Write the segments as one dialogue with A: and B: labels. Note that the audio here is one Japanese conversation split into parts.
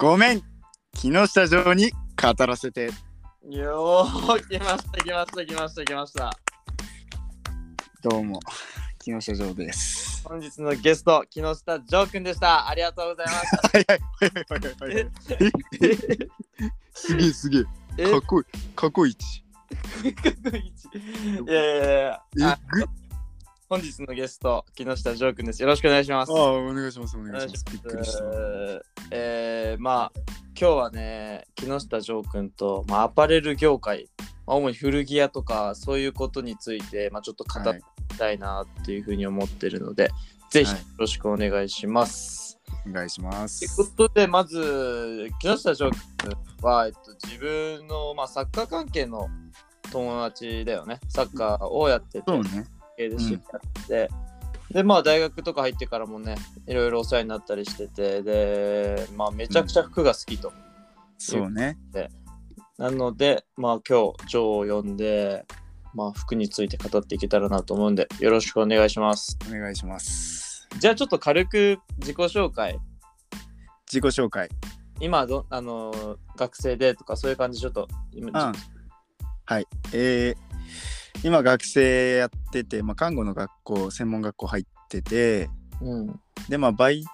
A: ごめん。木下城に語らせて。
B: よー、来ました、来ました、来ました、来ました。
A: どうも木下城です。
B: 本日のゲスト、木下ジョー君でした。ありがとうございました。
A: はいはいはいはい。すげえすげえ。
B: え、
A: かっこいいかっこいいち
B: いやいやいや。
A: え
B: あ
A: ぐ
B: 本日のゲスト、木下ジョー君です。よろしくお願いします。
A: ああお願いします。お願いします。びっくりした。
B: えー、まあ、今日はね、木下ジョー君と、まあ、アパレル業界、まあ主に古着屋とか、そういうことについて、まあ、ちょっと語っていきたいなっていうふうに思ってるので、ぜひよ
A: はい
B: ろしくお願いします。
A: お願いします。
B: ということで、まず、木下ジョー君は、えっと、自分の、まあ、サッカー関係の友達だよね。サッカーをやってて、
A: そうね
B: 系で知り合って、で、まあ、大学とか入ってからもね、いろいろお世話になったりしてて、で、まあ、めちゃくちゃ服が好きと。
A: そうね。
B: なので、まあ、今日、ジョーを呼んで、まあ、服について語っていけたらなと思うんで、よろしくお願いします。
A: お願いします。
B: じゃあ、ちょっと軽く自己紹介。
A: 自己紹介。
B: 今ど、あのー学生でとかそういう感じちょっと今
A: うん。はい。えー、今学生やってて、まあ、看護の学校専門学校入ってて
B: うん
A: でまあバイ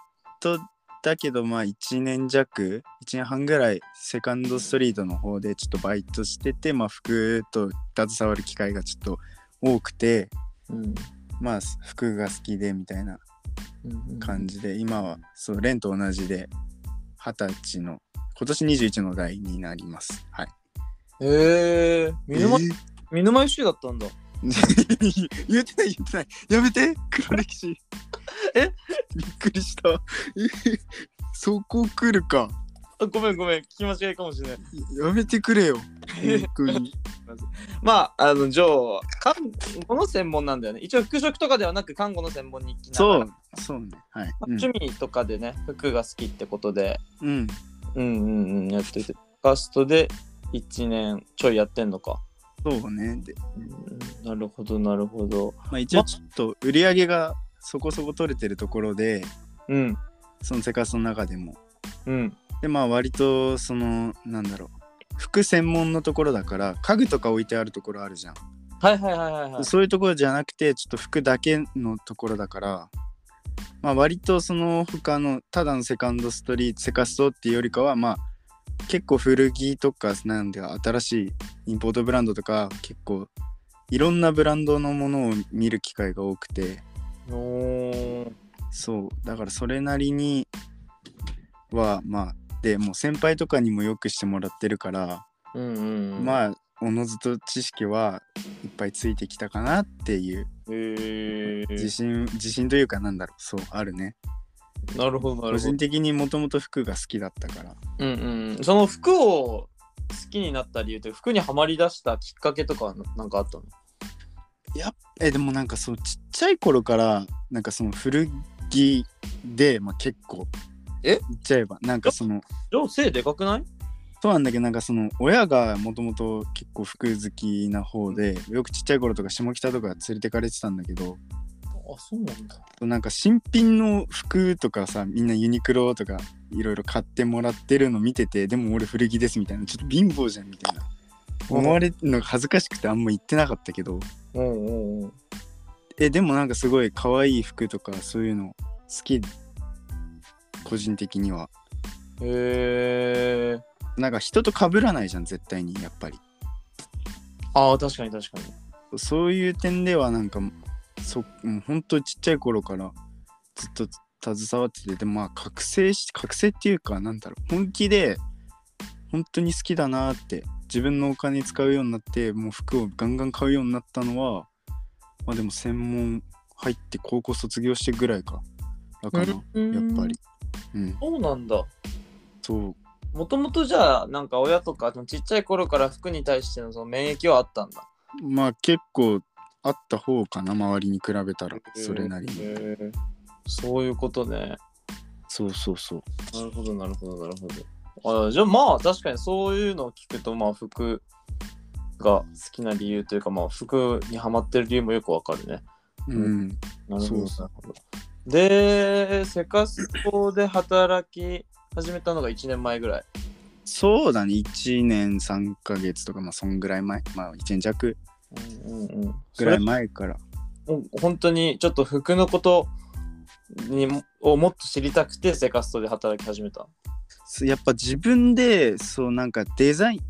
A: トだけどまあ1年弱1年半ぐらいセカンドストリートの方でちょっとバイトしててまあ服と携わる機会がちょっと多くて
B: うん
A: まあ服が好きでみたいな
B: うん
A: 感じで今はそうレンと同じで二十歳の今年21の代になります。はい。
B: へえ見沼
A: えー
B: 見沼 FC だったんだ。
A: 言ってない言ってない。やめて黒歴史。
B: え？
A: びっくりした。え そこ来るか。
B: あごめんごめん聞き間違いかもしれない。
A: やめてくれよ。
B: まああのジョー看護の専門なんだよね。一応服飾とかではなく看護の専門に行きながら。
A: そう。そうね。はい、
B: まあ
A: うん。
B: 趣味とかでね服が好きってことで。
A: うん、
B: うんうんうん。やってて。カストで1年ちょいやってんのか、
A: そうね。で、
B: うん、なるほどなるほど。
A: まあ、一応ちょっと売り上げがそこそこ取れてるところで
B: うん。
A: そのセカストの中でも。
B: うん。
A: でまあ割とそのなんだろう。服専門のところだから家具とか置いてあるところあるじゃん、
B: はいはいはいはいはい。
A: そういうところじゃなくてちょっと服だけのところだから。まあ割とその他のただのセカンドストリートセカストっていうよりかはまあ結構古着とかなんで新しいインポートブランドとか結構いろんなブランドのものを見る機会が多くて。そう。だからそれなりにはまあでもう先輩とかにもよくしてもらってるから、
B: うんうんうん。
A: まあおのずと知識はいっぱいついてきたかなっていう。自信自信というかなんだろう。そうあるね
B: なるほどな
A: 個
B: るほど。
A: 人的にもともと服が好きだったから。
B: うんうん。その服を好きになった理由って服にはまりだしたきっかけとかはななんかあったの？
A: えでもなんかそうちっちゃい頃からなんかその古着で、まあ、結構。
B: え？
A: 言っちゃえば。なんかその
B: 背でかくない？
A: そうなんだけどなんかその親がもともと結構服好きな方でよくちっちゃい頃とか下北とか連れてかれてたんだけど
B: あそうなんだ。
A: なんか新品の服とかさみんなユニクロとかいろいろ買ってもらってるの見ててでも俺古着ですみたいなちょっと貧乏じゃんみたいな。思われるのが恥ずかしくてあんま言ってなかったけど。
B: うんうんうん。
A: えでもなんかすごい可愛い服とかそういうの好き。個人的には。
B: へえ
A: なんか人と被らないじゃん絶対にやっぱり。
B: ああ確かに確かに。
A: そういう点ではなんかそもう本当ちっちゃい頃からずっと携わっててでもまあ覚醒し覚醒っていうかなんだろう本気で本当に好きだなって自分のお金使うようになってもう服をガンガン買うようになったのはまあでも専門入って高校卒業してぐらいか。だからやっぱり。うん。
B: そうなんだ。
A: そう。
B: もともとじゃあなんか親とかちっちゃい頃から服に対してのその免疫はあったんだ。
A: まあ結構あった方かな周りに比べたらそれなりに。
B: へー。そういうことね。
A: そうそうそう。
B: なるほどなるほどなるほど。あじゃあまあ確かにそういうのを聞くとまあ服が好きな理由というかまあ服にはまってる理由もよくわかるね。
A: うん。
B: なるほどなるほど。でセカストで働き始めたのが1年前ぐらい。
A: そうだね。1年3ヶ月とかまあそんぐらい前。まあ1年弱
B: うんうんうん。
A: ぐらい前から
B: 本当にちょっと服のことにもをもっと知りたくてセカストで働き始めた。
A: すやっぱ自分でそうなんかデザイン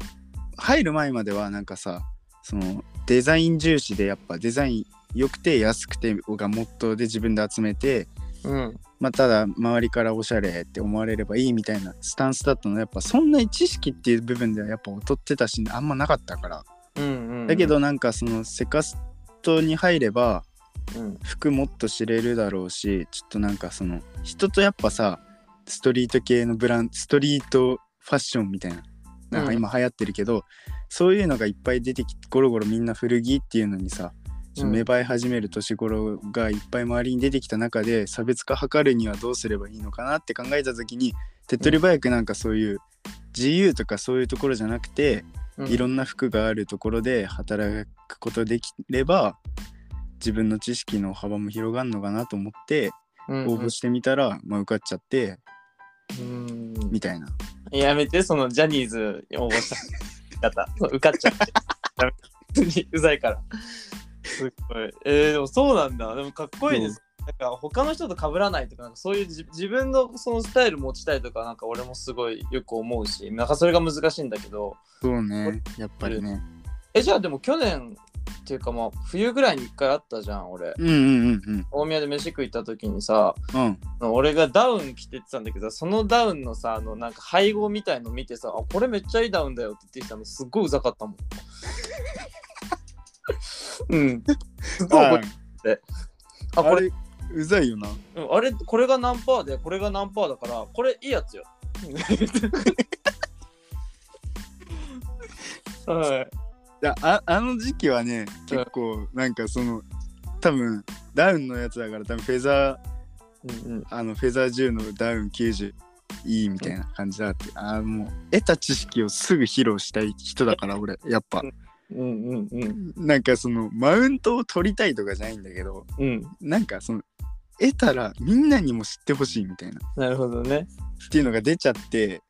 A: 入る前まではなんかさそのデザイン重視でやっぱデザイン良くて安くてがモットーで自分で集めて
B: うん。
A: まあただ周りからおしゃれって思われればいいみたいなスタンスだったのやっぱそんなに知識っていう部分ではやっぱ劣ってたしあんまなかったからだけど、なんかそのセカストに入れば
B: うん、
A: 服もっと知れるだろうしちょっとなんかその人とやっぱさストリート系のブランストリートファッションみたいななんか今流行ってるけど、そういうのがいっぱい出てきゴロゴロみんな古着っていうのにさ芽生え始める年頃がいっぱい周りに出てきた中で差別化図るにはどうすればいいのかなって考えた時に手っ取り早くなんかそういう自由とかそういうところじゃなくて、
B: うん、
A: いろんな服があるところで働くことできれば自分の知識の幅も広がるのかなと思って
B: うん
A: 応募してみたら、まあ、受かっちゃって
B: うん
A: みたいな
B: やめて、そのジャニーズに応募した方、受かっちゃって。普通にうざいから。すごい。えー、でもそうなんだ。でもかっこいいです。なんか他の人と被らないとか、なんかそういうじ自分のそのスタイル持ちたいとか、なんか俺もすごいよく思うし、なんかそれが難しいんだけど、
A: そうね。やっぱりね。
B: え、じゃあでも去年っていうかまあ冬ぐらいに一回あったじゃん、俺。
A: うんうんうんうん。
B: 大宮で飯食い行った時にさ、
A: うん。
B: 俺がダウン着てってたんだけどそのダウンのさあのなんか配合みたいの見てさあこれめっちゃいいダウンだよって言ってきたのすっごいうざかったもん。うん。すごい
A: あ
B: 覚えてあこれ
A: うざいよな。
B: うんあれこれが何パーでこれが何パーだからこれいいやつよ。はい。
A: いやああの時期はね結構なんかその多分ダウンのやつだから多分フェザー
B: うんうん。
A: あのフェザー10のダウン90いいみたいな感じだって、あーもう得た知識をすぐ披露したい人だから俺やっぱ。
B: うんうんうん。
A: なんかそのマウントを取りたいとかじゃないんだけど
B: うん。
A: なんかその得たらみんなにも知ってほしいみたいな。
B: なるほどね。
A: っていうのが出ちゃってっ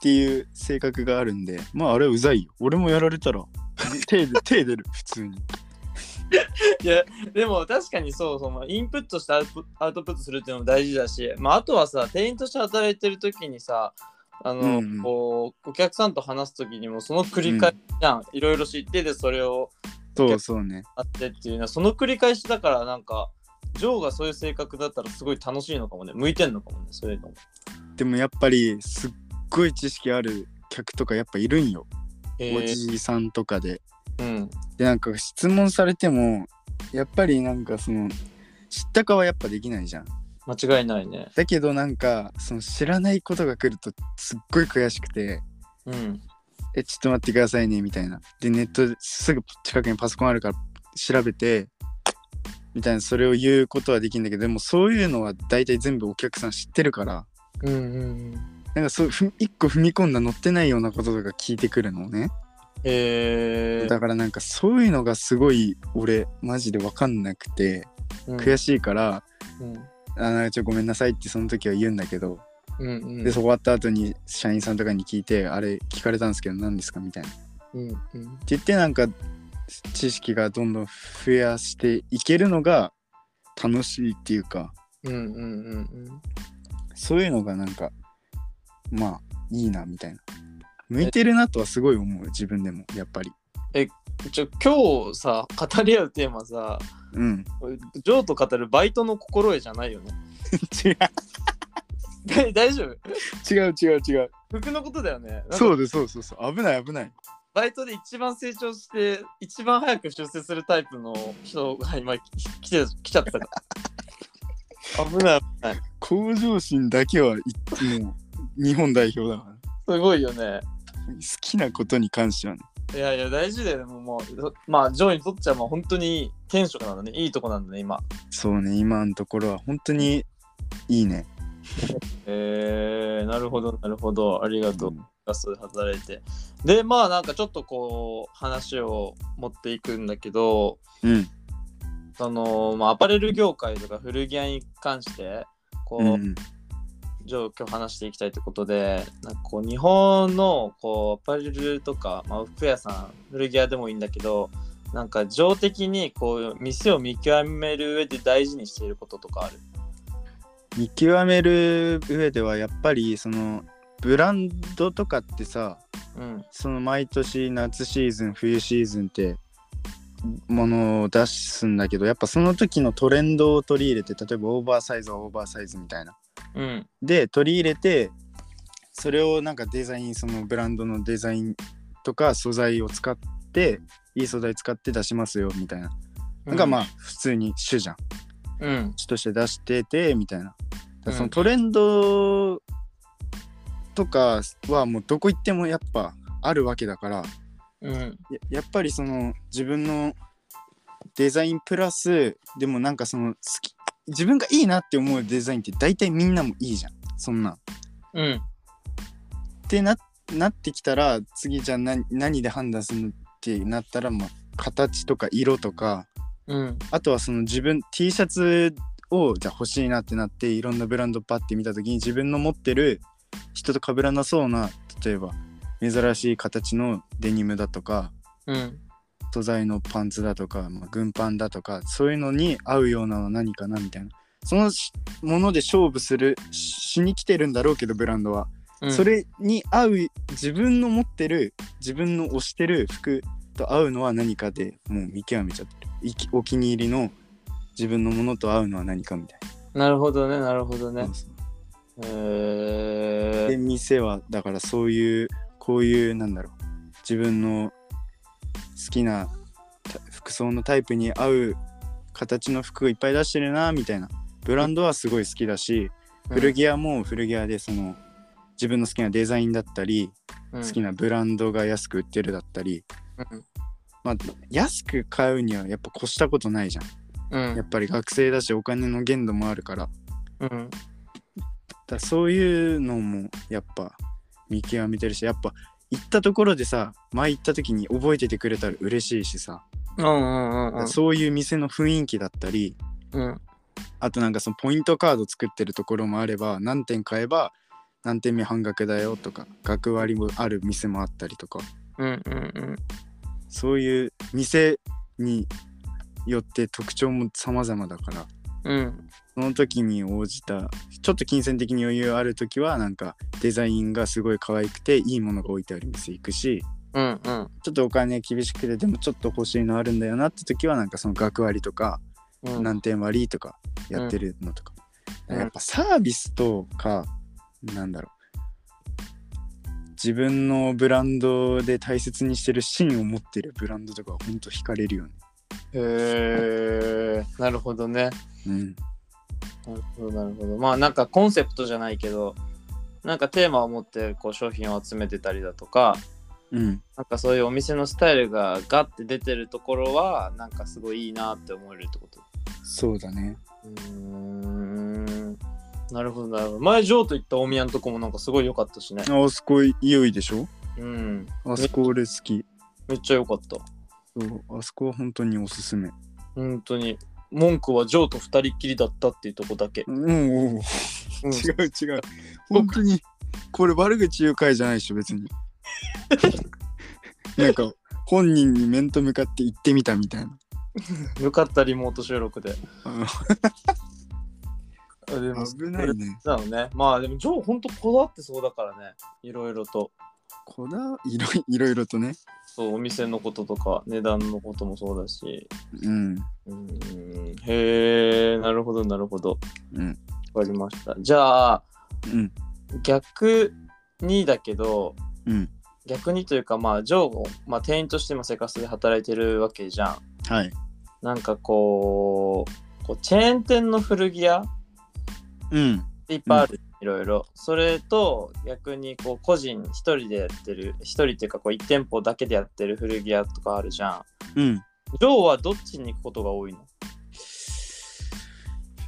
A: ていう性格があるんでまああれはうざいよ。俺もやられたら手で 手出る普通に。
B: いやでも確かにそうそのインプットしてアウトアウトプットするっていうのも大事だし、まあ、あとはさ店員として働いてる時にさあの、
A: うんうん。
B: こうお客さんと話す時にもその繰り返しじゃん、いろいろ知ってでそれを
A: そうそうね。
B: あってっていうのはその繰り返しだからなんかジョーがそういう性格だったらすごい楽しいのかもね。向いてんのかもねそういうのも。
A: でもやっぱりすっごい知識ある客とかやっぱいるんよ、
B: えー。
A: おじさんとかで。
B: うん。
A: でなんか質問されてもやっぱりなんかその知ったかはやっぱできないじゃん。
B: 間違いないね。
A: だけどなんかその知らないことが来るとすっごい悔しくて。
B: うん。
A: えちょっと待ってくださいねみたいな。でネットですぐ近くにパソコンあるから調べてみたいなそれを言うことはできるんだけどでもそういうのは大体全部お客さん知ってるから。
B: うんうん
A: なんかそうふ一個踏み込んだ載ってないようなこととか聞いてくるのね。
B: えー。
A: だからなんかそういうのがすごい俺マジで分かんなくて悔しいから、
B: うん。
A: あなんかちょごめんなさいってその時は言うんだけど、
B: うんうん。
A: でそこ終わった後に社員さんとかに聞いてあれ聞かれたんですけど何ですかみたいな。って
B: うん。うん
A: 言ってなんか知識がどんどん増やしていけるのが楽しいっていうか
B: うんうんうんうん。
A: そういうのがなんかまあいいなみたいな。向いてるなとはすごい思う自分でもやっぱり。
B: ちょ今日さ語り合うテーマさ
A: うん。
B: ジョーと語るバイトの心得じゃないよね。
A: 違う。
B: 大 大丈夫？
A: 違う違う違う。
B: 服のことだよね。なんか
A: そうですそうそうそう危ない危ない
B: バイトで一番成長して一番早く出世するタイプの人が今き来て来ちゃったから。危ない危ない。
A: 向上心だけはいもう日本代表だから。
B: すごいよね。
A: 好きなことに関してはね。
B: いやいや大事だよねもうもうまあジョーにとっちゃまあ本当に天職なんだね。いいとこなんだね今。
A: そうね今のところは本当にいいね
B: えー、なるほどなるほど。ありがとう。
A: うん。
B: ガスで働いて。でまあなんかちょっとこう話を持っていくんだけど
A: うん。
B: その、まあ、アパレル業界とか古着屋に関してこう、
A: うん
B: じゃあ今日話していきたいってことでなんかこう日本のこうアパレルとか、まあ、服屋さん古着屋でもいいんだけどなんか情的にこう店を見極める上で大事にしていることとかある？
A: 見極める上ではやっぱりそのブランドとかってさ
B: うん。
A: その毎年夏シーズン冬シーズンってものを出すんだけどやっぱその時のトレンドを取り入れて例えばオーバーサイズはオーバーサイズみたいな。
B: うん。
A: で取り入れてそれをなんかデザインそのブランドのデザインとか素材を使っていい素材使って出しますよみたいな。なんかまあ普通に主じゃん
B: うん。
A: 主として出しててみたいな。そ
B: うん。
A: のトレンドとかはもうどこ行ってもやっぱあるわけだから
B: うん。
A: ややっぱりその自分のデザインプラスでもなんかその好き自分がいいなって思うデザインって大体みんなもいいじゃん。そんな。ん。
B: うん。
A: ってななってきたら次じゃあ何何で判断するのってなったら、まあ、形とか色とか
B: うん。
A: あとはその自分 T シャツをじゃあ欲しいなってなっていろんなブランドパッて見た時に自分の持ってる人と被らなそうな例えば珍しい形のデニムだとか
B: うん。
A: 素材のパンツだとか、まあ、軍パンだとかそういうのに合うようなのは何かなみたいな。そのしもので勝負するししに来てるんだろうけどブランドは、
B: うん。
A: それに合う自分の持ってる自分の推してる服と合うのは何かでもう見極めちゃってるお気に入りの自分のものと合うのは何かみたい
B: な。るほどねなるほど
A: な、
B: ね。
A: そう
B: へえ
A: で店はだからそういうこういうなんだろう。自分の好きなた服装のタイプに合う形の服をいっぱい出してるなみたいな。ブランドはすごい好きだし、古着屋も古着屋でその自分の好きなデザインだったり、
B: 好
A: 好きなブランドが安く売ってるだったりまあ安く買うにはやっぱ越したことないじゃん。
B: うん。
A: やっぱり学生だしお金の限度もあるから。
B: うん。
A: だそういうのもやっぱ見極めてるしやっぱ行ったところでさ前行った時に覚えててくれたら嬉しいしさ、
B: うんうんうん
A: そういう店の雰囲気だったり
B: うん。
A: あとなんかそのポイントカード作ってるところもあれば何点買えば何点目半額だよとか額割もある店もあったりとか。
B: うんうんうん
A: そういう店によって特徴も様々だから
B: うん。
A: その時に応じたちょっと金銭的に余裕ある時はなんかデザインがすごい可愛くていいものが置いてある店行くし
B: うんうん。
A: ちょっとお金厳しくてでもちょっと欲しいのあるんだよなって時はなんかその額割とか
B: うん。
A: 何点割とかやってるのとか、
B: うん。
A: やっぱサービスとかなんだろう自分のブランドで大切にしてる芯を持ってるブランドとかはほんと惹かれるよね。
B: へえ なるほどね。
A: うん。
B: なるほどなるほど。まあなんかコンセプトじゃないけどなんかテーマを持ってこう商品を集めてたりだとか
A: うん。
B: なんかそういうお店のスタイルがガッて出てるところはなんかすごいいいなって思えるってこと？
A: そうだね。
B: うーんなるほどなるほど。前ジョーと行った大宮のとこもなんかすごい良かったしね。
A: あそこいよいでしょ？
B: うん。
A: あそこ俺好き。
B: めっちゃ良かった。
A: そうあそこは本当におすすめ。
B: 本当に。文句はジョーと二人っきりだったっていうとこだけ、
A: うんう。ん
B: うん。
A: 違う違う。本当にこれ悪口言う回じゃないでしょ別に。なんか本人に面と向かって言ってみたみたいな。
B: よかったリモート収録で。
A: あ
B: あでも
A: 危ないね。
B: なのね。まあでもジョーほんとこだわってそうだからね。いろいろと。
A: こだいろいいろいろとね。
B: そうお店のこととか値段のこともそうだし。
A: うん。
B: うーん。へえなるほどなるほど。
A: うん。
B: わかりました。じゃあ
A: うん。
B: 逆にだけど
A: うん。
B: 逆にというかまあジョーも、まあ、店員としてもセカスで働いてるわけじゃん。
A: はい。
B: なんかこうこうチェーン店の古着屋
A: うん。
B: いっぱいある、いろいろ。それと逆にこう個人一人でやってる一人っていうかこう一店舗だけでやってる古着屋とかあるじゃん。
A: うん。
B: ジョーはどっちに行くことが多いの？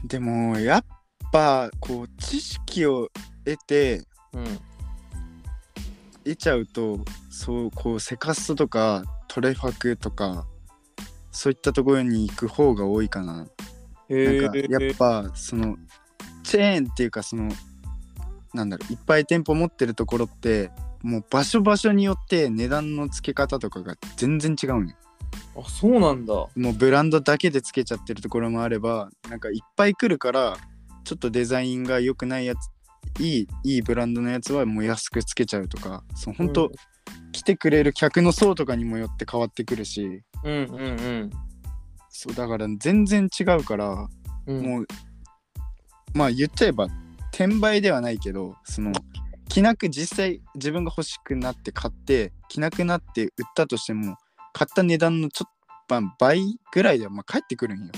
A: でもやっぱこう知識を得て
B: うん。
A: 得ちゃうとそうこうセカストとかトレファクとかそういったところに行く方が多いかな。
B: へ
A: なんかやっぱそのチェーンっていうかそのなんだろういっぱい店舗持ってるところってもう場所場所によって値段の付け方とかが全然違うんよ。
B: あそうなんだ。
A: もうブランドだけでつけちゃってるところもあればなんかいっぱい来るからちょっとデザインが良くないやついいいいブランドのやつはもう安くつけちゃうとかそう本当、来てくれる客の層とかにもよって変わってくるし。
B: うんうんうん。
A: そうだから全然違うから、
B: うん。
A: もうまあ言っちゃえば転売ではないけどその着なく実際自分が欲しくなって買って着なくなって売ったとしても買った値段のちょっとまあ倍ぐらいではまあ返ってくるんよ。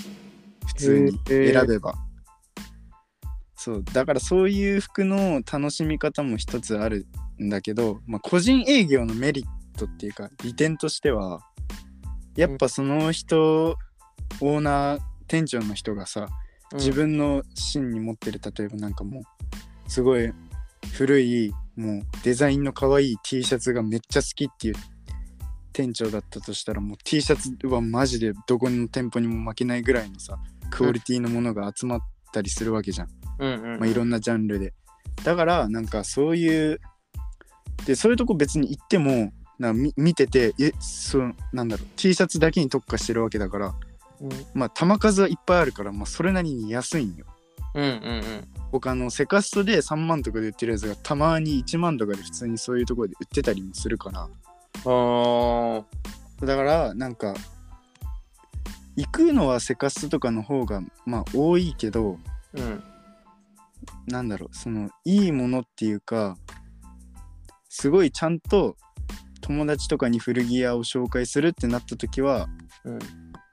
A: 普通に選べば。そうだからそういう服の楽しみ方も一つあるんだけど、まあ、個人営業のメリットっていうか利点としてはやっぱその人、オーナー店長の人がさ
B: うん
A: 自分の芯に持ってる例えばなんかもうすごい古いもうデザインの可愛い T シャツがめっちゃ好きっていう店長だったとしたらもう T シャツはマジでどこの店舗にも負けないぐらいのさクオリティのものが集まったりするわけじゃん、
B: うんうん
A: まあ、いろんなジャンルで。だからなんかそういうでそういうとこ別に行ってもな見ててえそうなんだろう T シャツだけに特化してるわけだから
B: うん。
A: まあ玉数はいっぱいあるから、まあ、それなりに安いんよ。
B: うんうん
A: 他のセカストで3万とかで売ってるやつがたまに1万とかで普通にそういうところで売ってたりもするから。
B: うんあ
A: だからなんか行くのはセカストとかの方がまあ多いけど
B: ーうん。
A: なんだろうそのいいものっていうかすごいちゃんと友達とかに古着屋を紹介するってなった時は
B: うん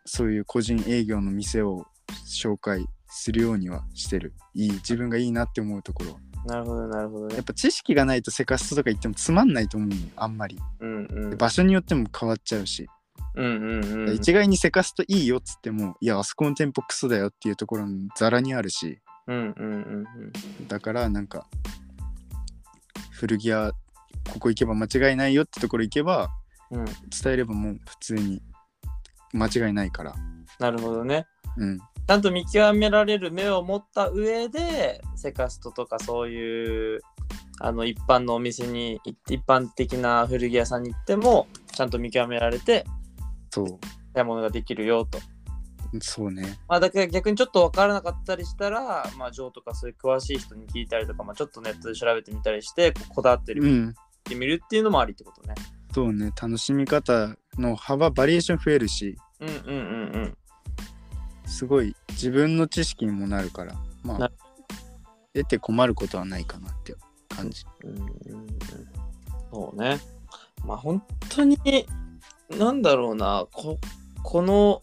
A: そういう個人営業の店を紹介するようにはしてる。いい自分がいいなって思うところ。は
B: なるほどなるほどね。
A: やっぱ知識がないとセカストとか行ってもつまんないと思うよあんまり。
B: うんうん。
A: 場所によっても変わっちゃうし、
B: うんうんうん
A: 一概にセカストいいよっつってもいやあそこの店舗クソだよっていうところにザラにあるし。
B: うんうんうん
A: だからなんか古着屋ここ行けば間違いないよってところ行けば
B: うんうん。
A: 伝えればもう普通に間違いないから。
B: なるほどね。
A: うん。
B: ちゃんと見極められる目を持った上でセカストとかそういうあの一般のお店に行って一般的な古着屋さんに行ってもちゃんと見極められて
A: そ
B: 買い物ができるよと。
A: うそうね。
B: まあ、だから逆にちょっと分からなかったりしたら、まあ、ジョーとかそういう詳しい人に聞いたりとか、まあ、ちょっとネットで調べてみたりしてここだわってる
A: うん。
B: ってみるっていうのもありってことね。
A: そうね。楽しみ方の幅バリエーション増えるし
B: うんうんうんうん。
A: すごい自分の知識にもなるからまあ
B: な
A: 得て困ることはないかなって感じ。
B: うん。そうね。まあ本当に、なんだろうな、ここの、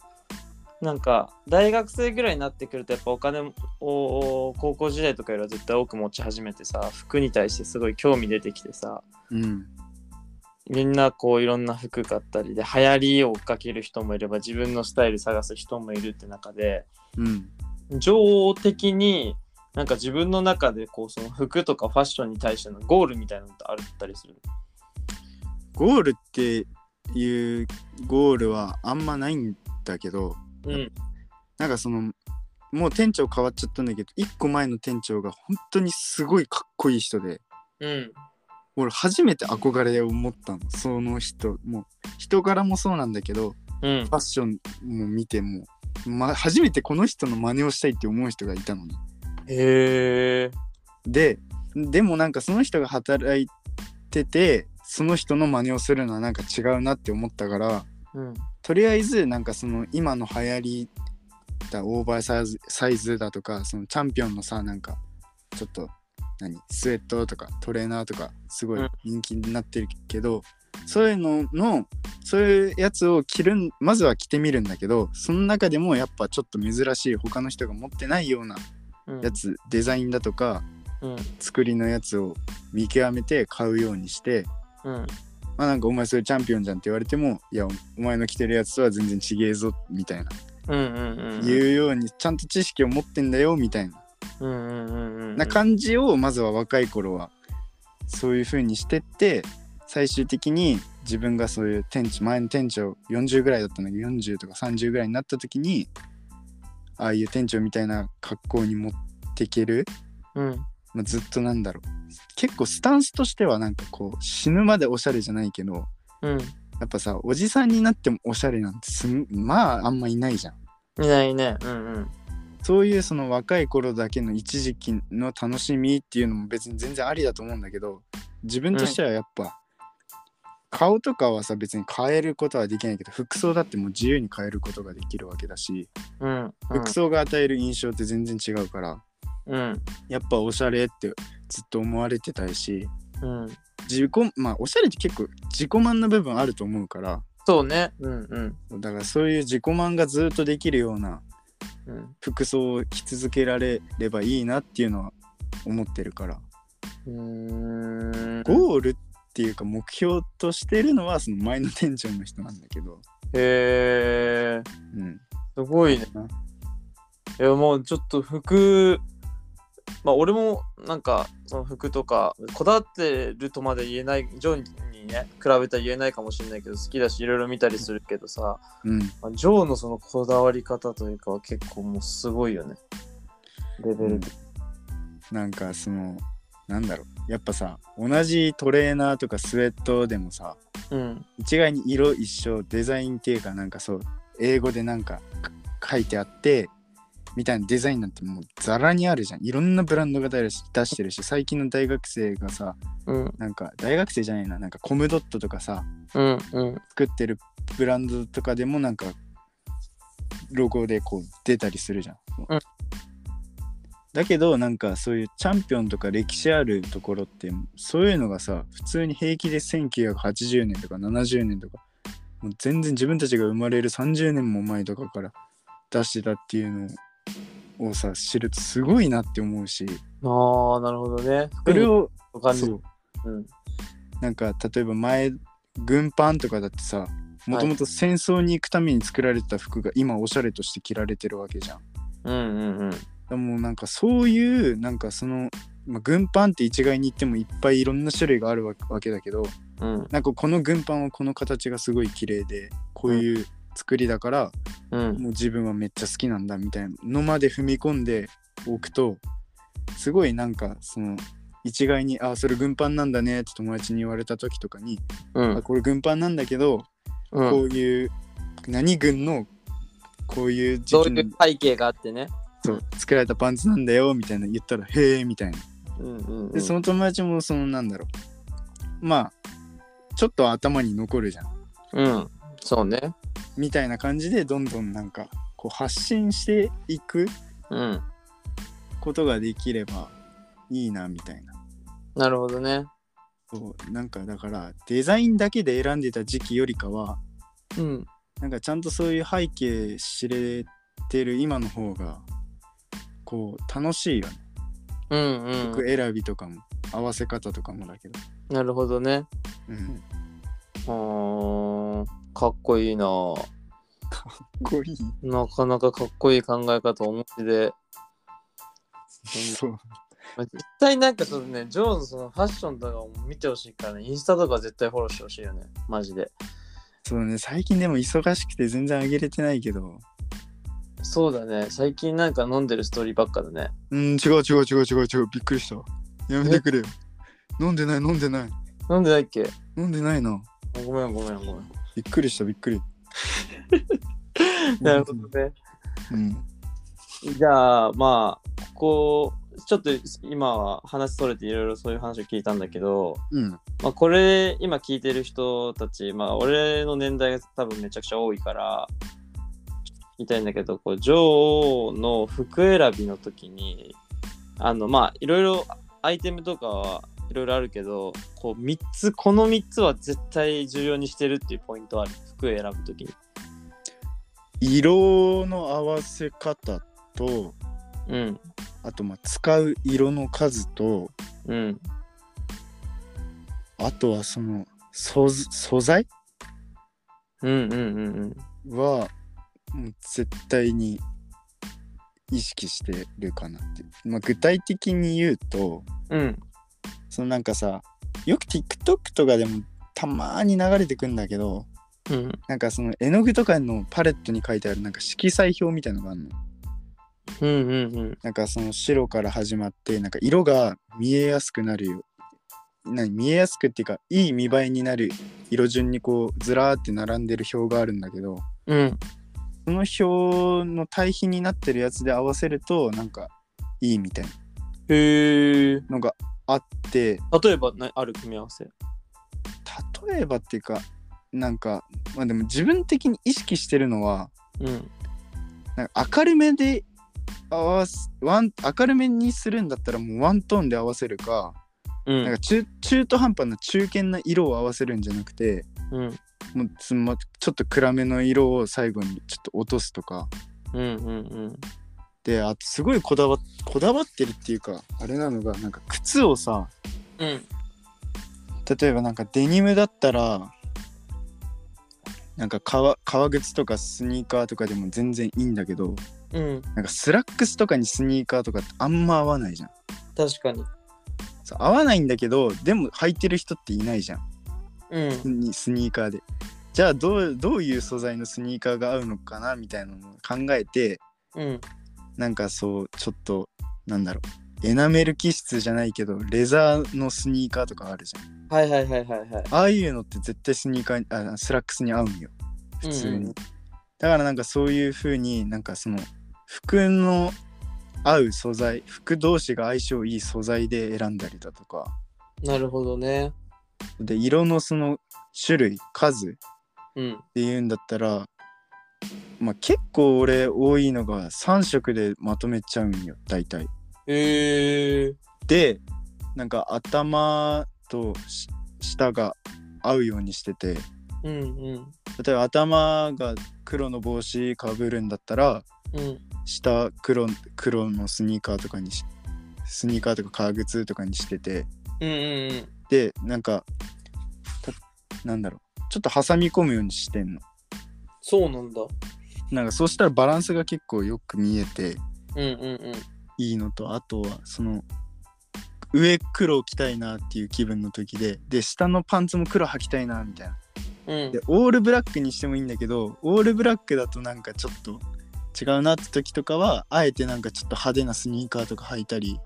B: なんか大学生ぐらいになってくるとやっぱお金を高校時代とかよりは絶対多く持ち始めてさ服に対してすごい興味出てきてさ。
A: うん
B: みんなこういろんな服買ったりで流行りを追っかける人もいれば自分のスタイル探す人もいるって中で
A: うん。
B: 情的になんか自分の中でこうその服とかファッションに対してのゴールみたいなのってあったりする？
A: ゴールっていうゴールはあんまないんだけど
B: うん。
A: なんかそのもう店長変わっちゃったんだけど一個前の店長が本当にすごいかっこいい人で
B: うん
A: 俺初めて憧れを持ったの。その人も。う人柄もそうなんだけど
B: うん。
A: ファッションも見ても、ま、初めてこの人の真似をしたいって思う人がいたのね。
B: へえ
A: ででもなんかその人が働いててその人の真似をするのはなんか違うなって思ったから
B: うん。
A: とりあえずなんかその今の流行りだオーバーサイズサイズだとかそのチャンピオンのさなんかちょっと何スウェットとかトレーナーとかすごい
B: うん。
A: 人気になってるけど、そういうののそういうやつを着るんまずは着てみるんだけどその中でもやっぱちょっと珍しい他の人が持ってないような
B: うん。
A: やつ、デザインだとか
B: うん。
A: 作りのやつを見極めて買うようにして
B: うん。
A: まあなんかお前それチャンピオンじゃんって言われてもいやお前の着てるやつとは全然ちげえぞみたいな、
B: うんうんうん
A: 言うようにちゃんと知識を持ってんだよみたいな、
B: うんうんうんうん
A: な感じをまずは若い頃はそういう風にしてって最終的に自分がそういう店長前の店長40ぐらいだったんだけど40とか30ぐらいになった時にああいう店長みたいな格好に持っていける
B: うん
A: まあ、ずっとなんだろう結構スタンスとしてはなんかこう死ぬまでおしゃれじゃないけど
B: うん。
A: やっぱさおじさんになってもおしゃれなんてまああんまいないじゃん
B: いないね。うんうん。
A: そういうその若い頃だけの一時期の楽しみっていうのも別に全然ありだと思うんだけど自分としてはやっぱ、顔とかはさ別に変えることはできないけど服装だってもう自由に変えることができるわけだし、
B: うん。
A: 服装が与える印象って全然違うから
B: うん。
A: やっぱおしゃれってずっと思われてたいし
B: うん。
A: 自己まあおしゃれって結構自己満な部分あると思うから
B: そうね。うんうん。
A: だからそういう自己満がずっとできるような
B: うん。
A: 服装を着続けられればいいなっていうのは思ってるから
B: うーん。
A: ゴールっていうか目標としてるのはその前の店長の人なんだけど、
B: へえ。
A: うん、
B: すごいね。いやもうちょっと服まあ俺もなんかその服とかこだわってるとまで言えないジョーにね比べたら言えないかもしれないけど好きだしいろいろ見たりするけどさ、
A: うん、
B: まあ、ジョーのそのこだわり方というかは結構もうすごいよね。レベルで、
A: なんかそのなんだろう。やっぱさ同じトレーナーとかスウェットでもさ
B: うん。
A: 一概に色一緒デザインっていうかなんかそう英語でなんか書いてあってみたいなデザインなんてもうザラにあるじゃん。いろんなブランドが出してるし最近の大学生がさ
B: うん。
A: なんか大学生じゃないな。なんかコムドットとかさ
B: うんうん。
A: 作ってるブランドとかでもなんかロゴでこう出たりするじゃん。
B: うん。
A: だけどなんかそういうチャンピオンとか歴史あるところってそういうのがさ普通に平気で1980年とか70年とかもう全然自分たちが生まれる30年も前とかから出してたっていうのをさ知るとすごいなって思うし。
B: ああなるほどね。
A: それを
B: 感じ
A: そう。
B: うん。
A: なんか例えば前軍パンとかだってさもともと戦争に行くために作られてた服が今おしゃれとして着られてるわけじゃん。
B: うんうんうん。
A: でもなんかそういうなんかその、まあ、軍パンって一概に言ってもいっぱいいろんな種類があるわわけだけど
B: うん。
A: なんかこの軍パンはこの形がすごい綺麗でこういう作りだから、
B: うん。
A: もう自分はめっちゃ好きなんだみたいなのまで踏み込んでおくとすごいなんかその一概に「あそれ軍パンなんだね」って友達に言われた時とかに
B: うん。
A: あこれ軍パンなんだけど、
B: うん。
A: こういう何軍のこういう時期に
B: そういう背景があってね。
A: そう作られたパンツなんだよみたいな言ったら「へえ」みたいな。
B: うんうんうん。
A: でその友達もそのなんだろう。まあちょっと頭に残るじゃん。
B: うん。そうね
A: みたいな感じでどんどんなんかこう発信していく
B: うん
A: ことができればいいなみたいな。
B: なるほどね。
A: そうなんかだからデザインだけで選んでた時期よりかは
B: うん。
A: なんかちゃんとそういう背景知れてる今の方がこう楽しいよね。
B: うんうん。
A: 服選びとかも合わせ方とかもだけど。
B: なるほどね。
A: うん、
B: あーかっこいいな
A: かっこいい。
B: なかなかかっこいい考え方をお持ちで
A: そう。
B: まあ絶対なんかそのねジョーのそのファッションとかも見てほしいからねインスタとか絶対フォローしてほしいよねマジで
A: そうね、最近でも忙しくて全然あげれてないけど。
B: そうだね最近なんか飲んでるストーリーばっかだね
A: うん、違う違う違う違う違う。びっくりした。やめてくれよ。飲んでない飲んでない。
B: 飲んでないっけ？
A: 飲んでないな。
B: あごめんごめんごめん
A: びっくりしたびっくり。
B: なるほどね
A: うん。
B: じゃあまあここちょっと今は話それていろいろそういう話を聞いたんだけど、
A: うん。
B: まあ、これ今聞いてる人たちまあ俺の年代が多分めちゃくちゃ多いから言いたいんだけどこう女王の服選びの時にあのまあいろいろアイテムとかはいろいろあるけどこう3つこの3つは絶対重要にしてるっていうポイントある。服選ぶ時に。
A: 色の合わせ方と、
B: うん。
A: あとまあ使う色の数と、
B: うん。
A: あとはその素素材
B: うんうんうんうん。
A: はもう絶対に意識してるかなって。まあ、具体的に言うと、
B: うん
A: そのなんかさ、よく TikTok とかでもたまーに流れてくんだけど、
B: うん
A: なんかその絵の具とかのパレットに書いてあるなんか色彩表みたいなのがあるの。
B: うんうんうん。
A: なんかその白から始まってなんか色が見えやすくなるよ何見えやすくっていうかいい見栄えになる色順にこうずらーって並んでる表があるんだけど
B: うん。
A: その表の対比になってるやつで合わせるとなんかいいみたいな
B: へえ。
A: のがあって
B: 例えばなある組み合わせ。
A: 例えばっていうかなんかまあでも自分的に意識してるのは
B: うん。
A: なんか明るめで合わすワン明るめにするんだったらもうワントーンで合わせるか、
B: うん。
A: なんか中中途半端な中堅な色を合わせるんじゃなくて
B: うん。
A: もうつまちょっと暗めの色を最後にちょっと落とすとか
B: うんうんうん。
A: であとすごいこだわこだわってるっていうかあれなのがなんか靴をさ
B: うん。
A: 例えばなんかデニムだったらなんか革革靴とかスニーカーとかでも全然いいんだけど
B: うん。
A: なんかスラックスとかにスニーカーとかってあんま合わないじゃん
B: 確かに。
A: そう合わないんだけどでも履いてる人っていないじゃん
B: うん。
A: スニスニーカーでじゃあどうどういう素材のスニーカーが合うのかなみたいなのを考えて
B: うん。
A: なんかそうちょっとなんだろう。エナメル生地じゃないけどレザーのスニーカーとかあるじゃん。
B: はいはいはいはいはい。
A: ああいうのって絶対スニーカーにあスラックスに合うんよ。普通に、
B: うんうん。
A: だからなんかそういう風になんかその服の合う素材服同士が相性いい素材で選んだりだとか。
B: なるほどね。
A: で色のその種類数。
B: うん。
A: っていうんだったらまあ結構俺多いのが3色でまとめちゃうんよ大体
B: へえ。
A: でなんか頭とし下が合うようにしてて
B: うんうん。
A: 例えば頭が黒の帽子かぶるんだったら
B: うん。
A: 下黒黒のスニーカーとかにしスニーカーとか革靴とかにしてて
B: うんうんうん。
A: でなんかたなんだろうちょっと挟み込むようにしてんの
B: そうなんだ。
A: なんかそうしたらバランスが結構よく見えて
B: うんうんうん。
A: いいのとあとはその上黒着たいなっていう気分の時でで下のパンツも黒履きたいなみたいな
B: うん
A: でオールブラックにしてもいいんだけどオールブラックだとなんかちょっと違うなって時とかはあえてなんかちょっと派手なスニーカーとか履いたり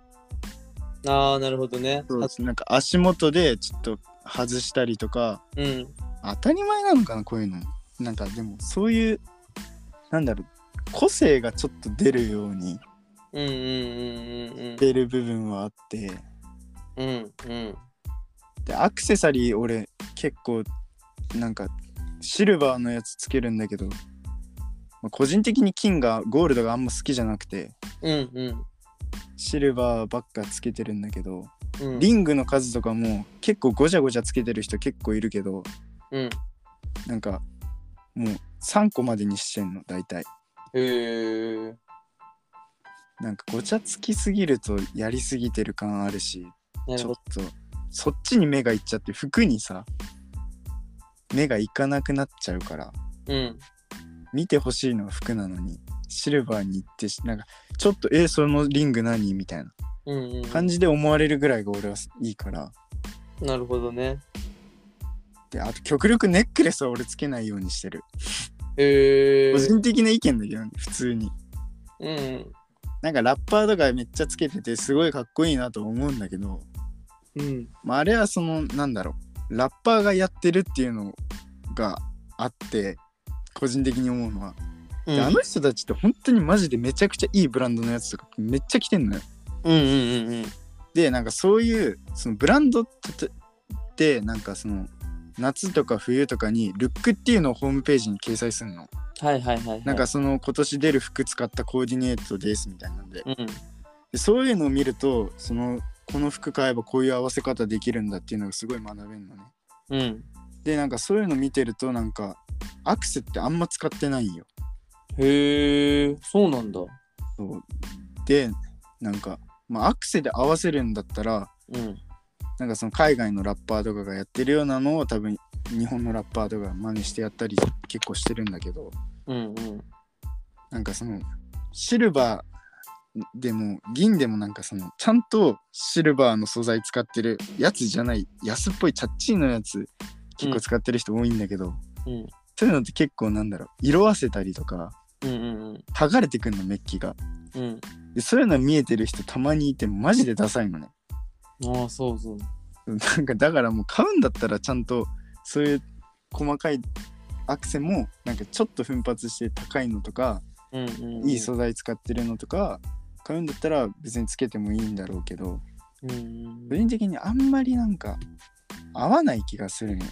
B: ああ、なるほどね。
A: そうなんか足元でちょっと外したりとか
B: うん。
A: 当たり前なのかなこういうのなんかでもそういうなんだろう個性がちょっと出るように
B: うんうんうんうん
A: 出る部分はあって
B: うん。うんうん。
A: でアクセサリー俺結構なんかシルバーのやつつけるんだけど、まあ個人的に金がゴールドがあんま好きじゃなくて
B: うんうん。
A: シルバーばっかつけてるんだけど、
B: うん。
A: リングの数とかも結構ごちゃごちゃつけてる人結構いるけど
B: うん。
A: なんかもう3個までにしてんの大体
B: へえ。
A: なんかごちゃつきすぎるとやりすぎてる感あるしちょっ。とそっちに目がいっちゃって服にさ目がいかなくなっちゃうから
B: うん。
A: 見てほしいのは服なのにシルバーに行ってしなんかちょっと「えそのリング何?」みたいな。感じで思われるぐらいが俺はいいから
B: なるほどね。
A: であと極力ネックレスは俺つけないようにしてる
B: へえ
A: 個。人的な意見だけどね普通に
B: うん。
A: なんかラッパーとかめっちゃつけててすごいかっこいいなと思うんだけど、
B: うん。
A: まあ、あれはそのなんだろうラッパーがやってるっていうのがあって個人的に思うのは、
B: うん。
A: であの人たちって本当にマジでめちゃくちゃいいブランドのやつとかめっちゃ着てんのよ
B: うんうんうんうん。
A: でなんかそういうそのブランドってなんかその夏とか冬とかにルックっていうのをホームページに掲載するの
B: はいはいはいはい。
A: なんかその今年出る服使ったコーディネートですみたいなんで
B: うん。
A: でそういうのを見るとそのこの服買えばこういう合わせ方できるんだっていうのがすごい学べるのね
B: うん。
A: でなんかそういうの見てるとなんかアクセってあんま使ってないんよ
B: へえ。そうなんだ。
A: そうでなんか、まあ、アクセで合わせるんだったら
B: うん。
A: なんかその海外のラッパーとかがやってるようなのを多分日本のラッパーとかが真似してやったり結構してるんだけど
B: うんうん。
A: なんかそのシルバーでも銀でもなんかそのちゃんとシルバーの素材使ってるやつじゃない安っぽいチャッチーのやつ結構使ってる人多いんだけど、
B: うん。
A: そういうのって結構なんだろう色あせたりとか
B: うんうん
A: 剥がれてくんのメッキが
B: うん。うん。
A: でそういうの見えてる人たまにいてマジでダサいのね
B: ああ、そうそう。
A: なんかだからもう買うんだったらちゃんとそういう細かいアクセもなんかちょっと奮発して高いのとか、
B: うんうん、うん。
A: いい素材使ってるのとか買うんだったら別につけてもいいんだろうけど
B: うんうん
A: 個人的にあんまりなんか合わない気がするのよ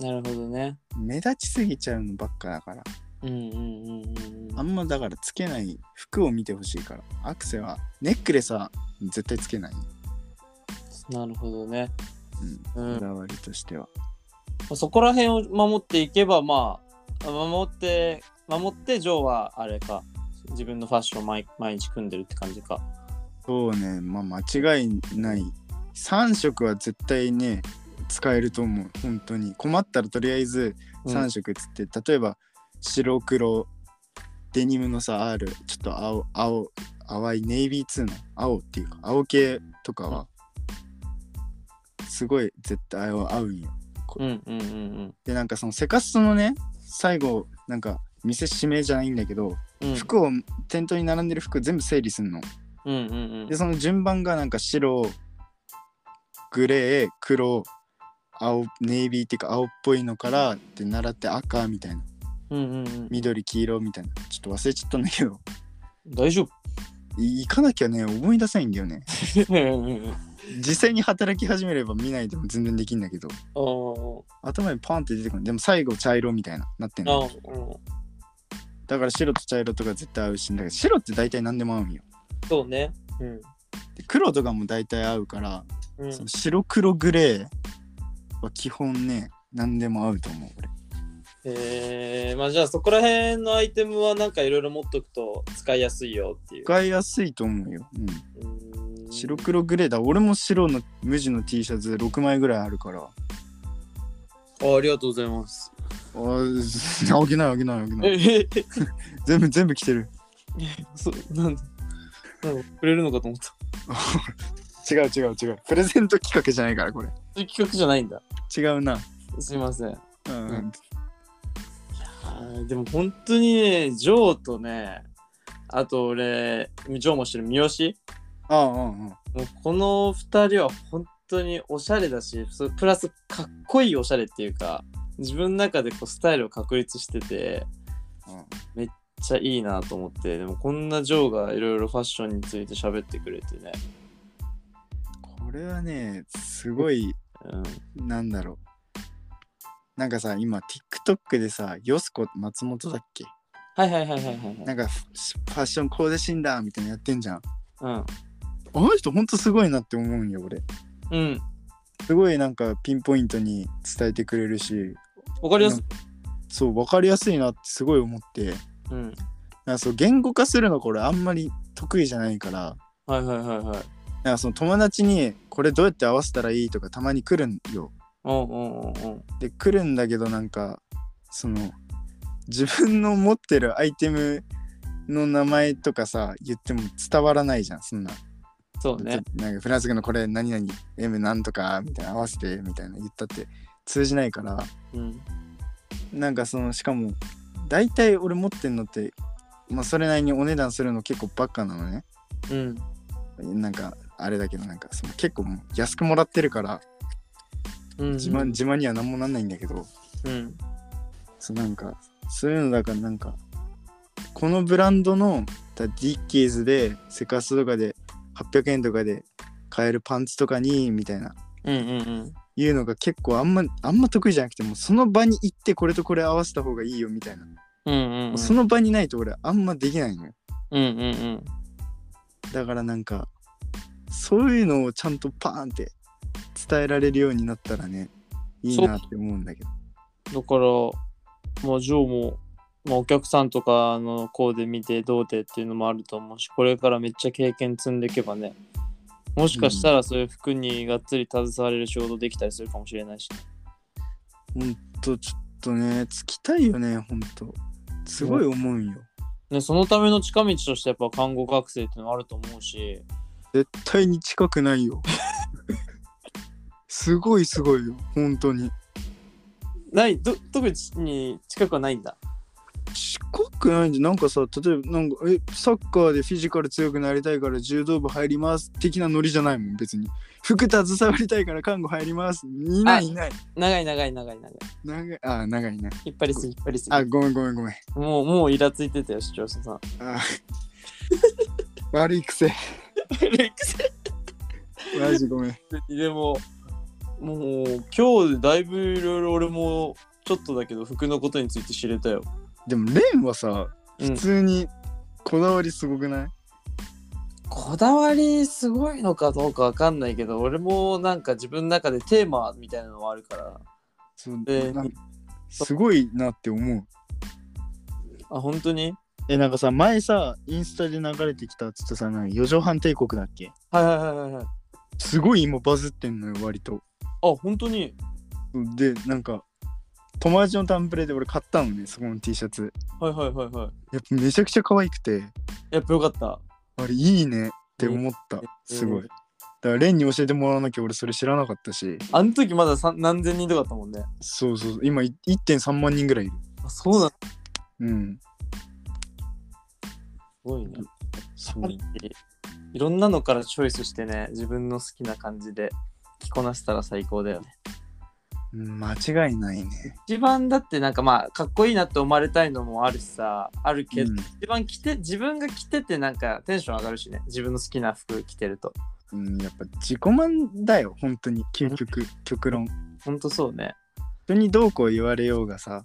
B: なるほどね。
A: 目立ちすぎちゃうのばっかだから
B: うんうんうんうんうん。
A: あんまだからつけない服を見てほしいからアクセはネックレスは絶対つけない、
B: なるほどね。
A: うん、
B: うん。
A: こだわりとしては。
B: そこら辺を守っていけば、まあ、守って、守って、ジョーはあれか、自分のファッションを毎毎日組んでるって感じか。
A: そうね。まあ間違いない。3色は絶対ね使えると思う。本当に。困ったらとりあえず3色つって、例えば白黒デニムのさ R ちょっと青青淡いネイビー2の？青っていうか青系とかはすごい絶対合う合うんよ
B: う。んうんうん
A: でなんかそのセカストのね最後なんか店指名じゃないんだけど、
B: うん。うん
A: 服を店頭に並んでる服全部整理すんの。
B: うんうんうん。
A: でその順番がなんか白グレー黒青ネイビーっていうか青っぽいのからって習って赤みたいな。
B: うんうんうん。
A: 緑黄色みたいな。ちょっと忘れちゃったんだけど。
B: 大丈夫。
A: い行かなきゃね思い出せないんだよね 実際に働き始めれば見ないでも全然できんだけど
B: あ
A: 頭にパンって出てくる。でも最後茶色みたいななってんの。だから白と茶色とか絶対合うしだから白って大体何でも合うんよ。
B: そうね。うん。
A: で黒とかも大体合うから、
B: うん。
A: その白黒グレーは基本ね何でも合うと思う俺。
B: えー、まあじゃあそこら辺のアイテムはなんかいろいろ持っとくと使いやすいよっていう。
A: 使いやすいと思うよ、うん、
B: うーん
A: 白黒グレーだ。俺も白の無地の T シャツ6枚ぐらいあるから。
B: あありがとうございます。
A: あーあげないあげないあげない。
B: ええ
A: 全部全部着てる。
B: そうなんだ。なんかくれるのかと思った。
A: 違う違う違う。プレゼント企画じゃないからこれ。
B: 企画じゃないんだ。
A: 違うな。
B: すいません。
A: うん、
B: うん。でも本当にね、ジョーとね、あと俺、ジョーもしてる？三好？
A: ああああああ
B: もうこの二人は本当におしゃれだし、そプラスかっこいいおしゃれっていうか、自分の中でこうスタイルを確立してて、めっちゃいいなと思って、でもこんなジョーがいろいろファッションについて喋ってくれてね。
A: これはねすごい
B: うん。
A: なんだろうなんかさ今 TikTok でさよすこ松本だっけ？
B: はいはいはいはいはいはい。
A: なんかファッションコーデ診断みたいなのやってんじゃん
B: うん。
A: あの人ほんとすごいなって思うんよ俺
B: うん。
A: すごいなんかピンポイントに伝えてくれるし
B: わかりやすい。
A: そう分かりやすいなってすごい思って
B: うん。
A: なんかそう言語化するのこれあんまり得意じゃないから
B: はいはいはいはい。
A: なんかその友達にこれどうやって合わせたらいいとかたまに来るんよ
B: うんうんうんうん。
A: で来るんだけどなんかその自分の持ってるアイテムの名前とかさ言っても伝わらないじゃんそんな
B: そうね。
A: なんかフランス語のこれ何々 M なんとかみたいな合わせてみたいな言ったって通じないから
B: うん。
A: なんかそのしかも大体俺持ってんのってまあそれなりにお値段するの結構バカなのね
B: うん。
A: なんかあれだけどなんかその結構安くもらってるから
B: うん。
A: 自慢自慢には何もなんないんだけど
B: うん。
A: そうなんかそういうのだからなんかこのブランドのだディッキーズでセカストとかで800円とかで買えるパンツとかにみたいな
B: うんうんうん。
A: いうのが結構あんまあんま得意じゃなくてもうその場に行ってこれとこれ合わせた方がいいよみたいな、
B: うんうんうん。
A: その場にないと俺あんまできないのよ
B: うんうんうん。
A: だからなんかそういうのをちゃんとパーンって伝えられるようになったらねいいなって思うんだけど
B: だから、まあ、ジョーも、まあ、お客さんとかのコーデ見てどうでっていうのもあると思うし、これからめっちゃ経験積んでいけばね、もしかしたらそういう服にがっつり携われる仕事できたりするかもしれないし、ね、
A: ほんとちょっとねつきたいよねほんとすごい思うんよ。
B: ね。そのための近道としてやっぱ看護学生っていうのあると思うし、
A: 絶対に近くないよ。すごいすごいよ本当に。
B: ないど特に近くはないんだ。
A: 近くないんじゃなんかさ例えばなんかえサッカーでフィジカル強くなりたいから柔道部入ります的なノリじゃないもん別に。服携わりたいから看護入ります。いない。いない
B: 長い長い長い長い。
A: 長いあ長いな
B: 引っ張りすぎ引っ張りすぎ。
A: あごめんごめんごめん。
B: もうもうイラついてたよ視聴者さん。
A: あ悪い癖。マジごめん。
B: でももう今日でだいぶいろいろ俺もちょっとだけど服のことについて知れたよ。
A: でもレンはさ
B: うん。
A: 普通にこだわりすごくない、
B: こだわりすごいのかどうかわかんないけど俺もなんか自分の中でテーマみたいなのはあるから。
A: そう
B: えー
A: なんすごいなって思う。
B: あ本当に？
A: えなんかさ前さインスタで流れてきたっつってさ四畳半帝国だっけ？
B: はいはいはいはいはい。
A: すごい今バズってんのよ割と。
B: あ本当に？
A: でなんか友達のタンプレで俺買ったのねそこの T シャツ。
B: はいはいはいはい。
A: やっぱめちゃくちゃ可愛くて。
B: やっぱよかった。
A: あれいいねって思ったすごい。だからレンに教えてもらわなきゃ俺それ知らなかったし。
B: あの時まだ何千人とかだったもんね。
A: そうそう今い1.3万人ぐらいいる。
B: あそうなんす
A: うん。
B: ごいね。
A: そう。
B: いろんなのからチョイスしてね自分の好きな感じで着こなせたら最高だよね。
A: うん間違いないね。
B: 一番だってなんかまあかっこいいなって思われたいのもあるしさあるけど、
A: うん。
B: 一番着て自分が着ててなんかテンション上がるしね。自分の好きな服着てると。
A: うん、やっぱ自己満だよ本当に。究極極論。
B: ほんとそうね。
A: 人にどうこう言われようがさ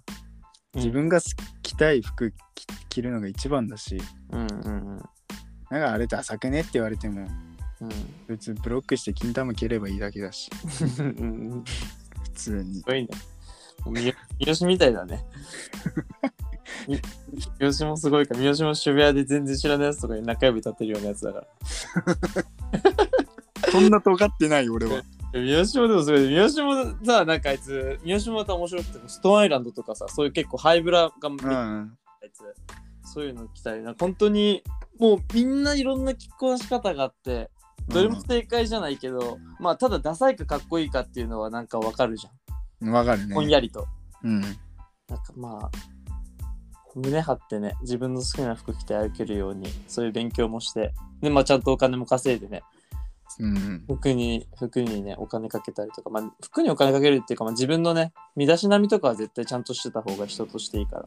B: うん。
A: 自分が着たい服着着るのが一番だし。
B: うんうん
A: なんかあれダサくねって言われても
B: うん
A: 別にブロックして金玉切ればいいだけだし
B: うんうん
A: 普通に。
B: すごいね。三好みたいだね。み三好もすごいか。ら三好も渋谷で全然知らないやつとかに中指立ってるようなやつだから。
A: そんな尖ってない俺は。
B: 三好もでもすごい三好もさなんかあいつ三好もまた面白くてストーンアイランドとかさそういう結構ハイブラが
A: うん。
B: あいつ。そういうの着たりな本当にもうみんないろんな着こなし方があってどれも正解じゃないけど、まあただダサいかかっこいいかっていうのはなんかわかるじゃん、
A: わかるね。
B: ぼんやりと。
A: うん。
B: なんかまあ胸張ってね自分の好きな服着て歩けるようにそういう勉強もしてでまあちゃんとお金も稼いでね
A: うん。
B: 服に服にねお金かけたりとかまあ服にお金かけるっていうか、まあ、自分のね身だしなみとかは絶対ちゃんとしてた方が人としていいから。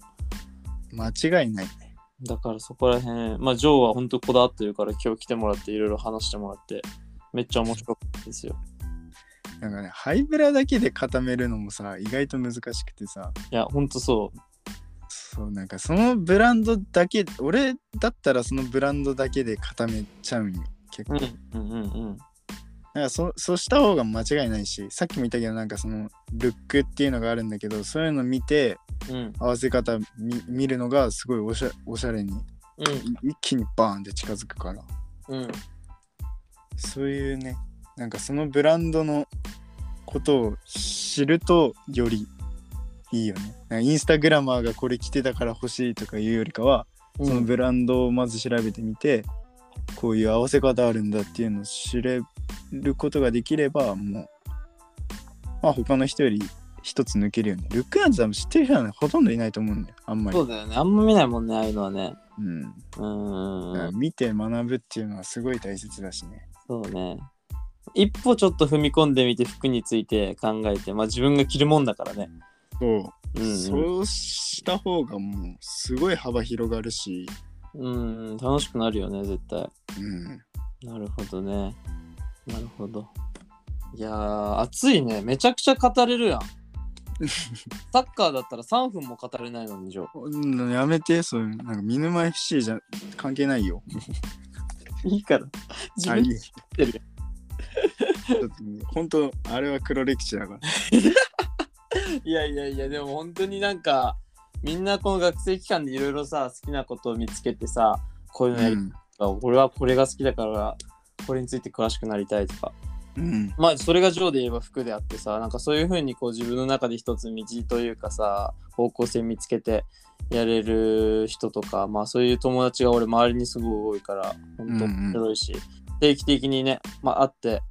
A: 間違いないね
B: だからそこら辺、まあ、ジョーは本当こだわってるから今日来てもらっていろいろ話してもらってめっちゃ面白かったですよ。
A: なんかねハイブラだけで固めるのもさ意外と難しくてさ
B: いや、本当そ
A: そうなんかそのブランドだけ俺だったらそのブランドだけで固めちゃうんよ結
B: う。
A: 構、
B: うんうんうんうん。
A: なんかそそうした方が間違いないしさっきも言ったけどなんかそのルックっていうのがあるんだけどそういうの見て
B: うん。
A: 合わせ方見見るのがすごいおしゃおしゃれにい一気にバーンって近づくから。
B: うんうん。
A: そういうねなんかそのブランドのことを知るとよりいいよね。なんかインスタグラマーがこれ着てたから欲しいとかいうよりかは、
B: うん、
A: そのブランドをまず調べてみてこういう合わせ方あるんだっていうのを知れることができればもうまあ他の人より一つ抜けるよねルックなんて多分知ってる人は、ね、ほとんどいないと思うんだよあんまり
B: そうだよね。あんま見ないもんね、ああいうのはね。
A: うん
B: うーん。
A: 見て学ぶっていうのはすごい大切だしね
B: そうね。一歩ちょっと踏み込んでみて服について考えて、まあ自分が着るもんだからね。
A: そう
B: うん、うん。
A: そうした方がもうすごい幅広がるし、
B: うん、楽しくなるよね、絶対。
A: うん、
B: なるほどね。なるほど。いやー、暑いね。めちゃくちゃ語れるやん。サッカーだったら3分も語れないのに、ジョ
A: うんやめてそういうのなんか見沼 FC じゃ関係ないよ。
B: ー。いいから。自分で
A: あい
B: ってる
A: ちょっとね本当あれは黒歴史だから。
B: いやいやいや、でも本当になんか、みんなこの学生期間でいろいろさ、好きなことを見つけてさ、こういうのやり
A: うん
B: 俺はこれが好きだから、これについて詳しくなりたいとか。
A: うん
B: まあ、それがジョーで言えば服であってさ、なんかそういうふうにこう自分の中で一つ道というかさ、方向性見つけてやれる人とか、まあそういう友達が俺周りにすごい多いから、本当面白いし、定期的にね、まあ会って、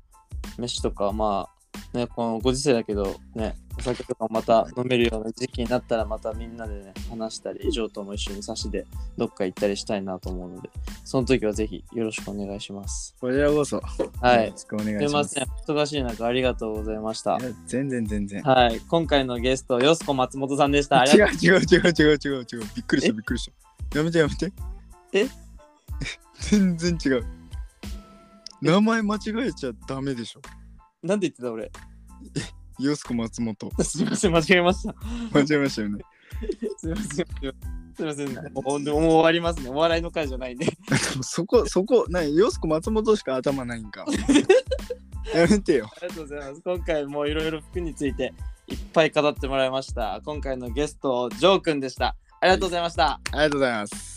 B: 飯とかまあね、このご時世だけど、ね、お酒とかまた飲めるような時期になったら、またみんなでね、話したり、ジョーとも一緒に差しでどっか行ったりしたいなと思うので、その時はぜひよろしくお願いします。
A: こちらこそ。
B: はい
A: よろしくお願いします。
B: すいません、忙しい中ありがとうございました
A: 全然全然。
B: はい、今回のゲスト、よすこ松本さんでした。
A: 違う違う違う違う違う違う。びっくりしたびっくりした。やめてやめて。
B: え？
A: 全然違う。名前間違えちゃダメでしょ。
B: う。なんで言ってた俺？
A: よすこ松本。
B: すいません、間違えました。
A: 間違えましたよね。
B: すいません。すいません。もうでももう終わりますね。お笑いの会じゃないんで。
A: そこ、そこ、なに、よすこ松本しか頭ないんか。やめてよ。
B: ありがとうございます。今回もいろいろ服についていっぱい語ってもらいました。今回のゲスト、ジョーくんでした。ありがとうございました。
A: ありがとうございます。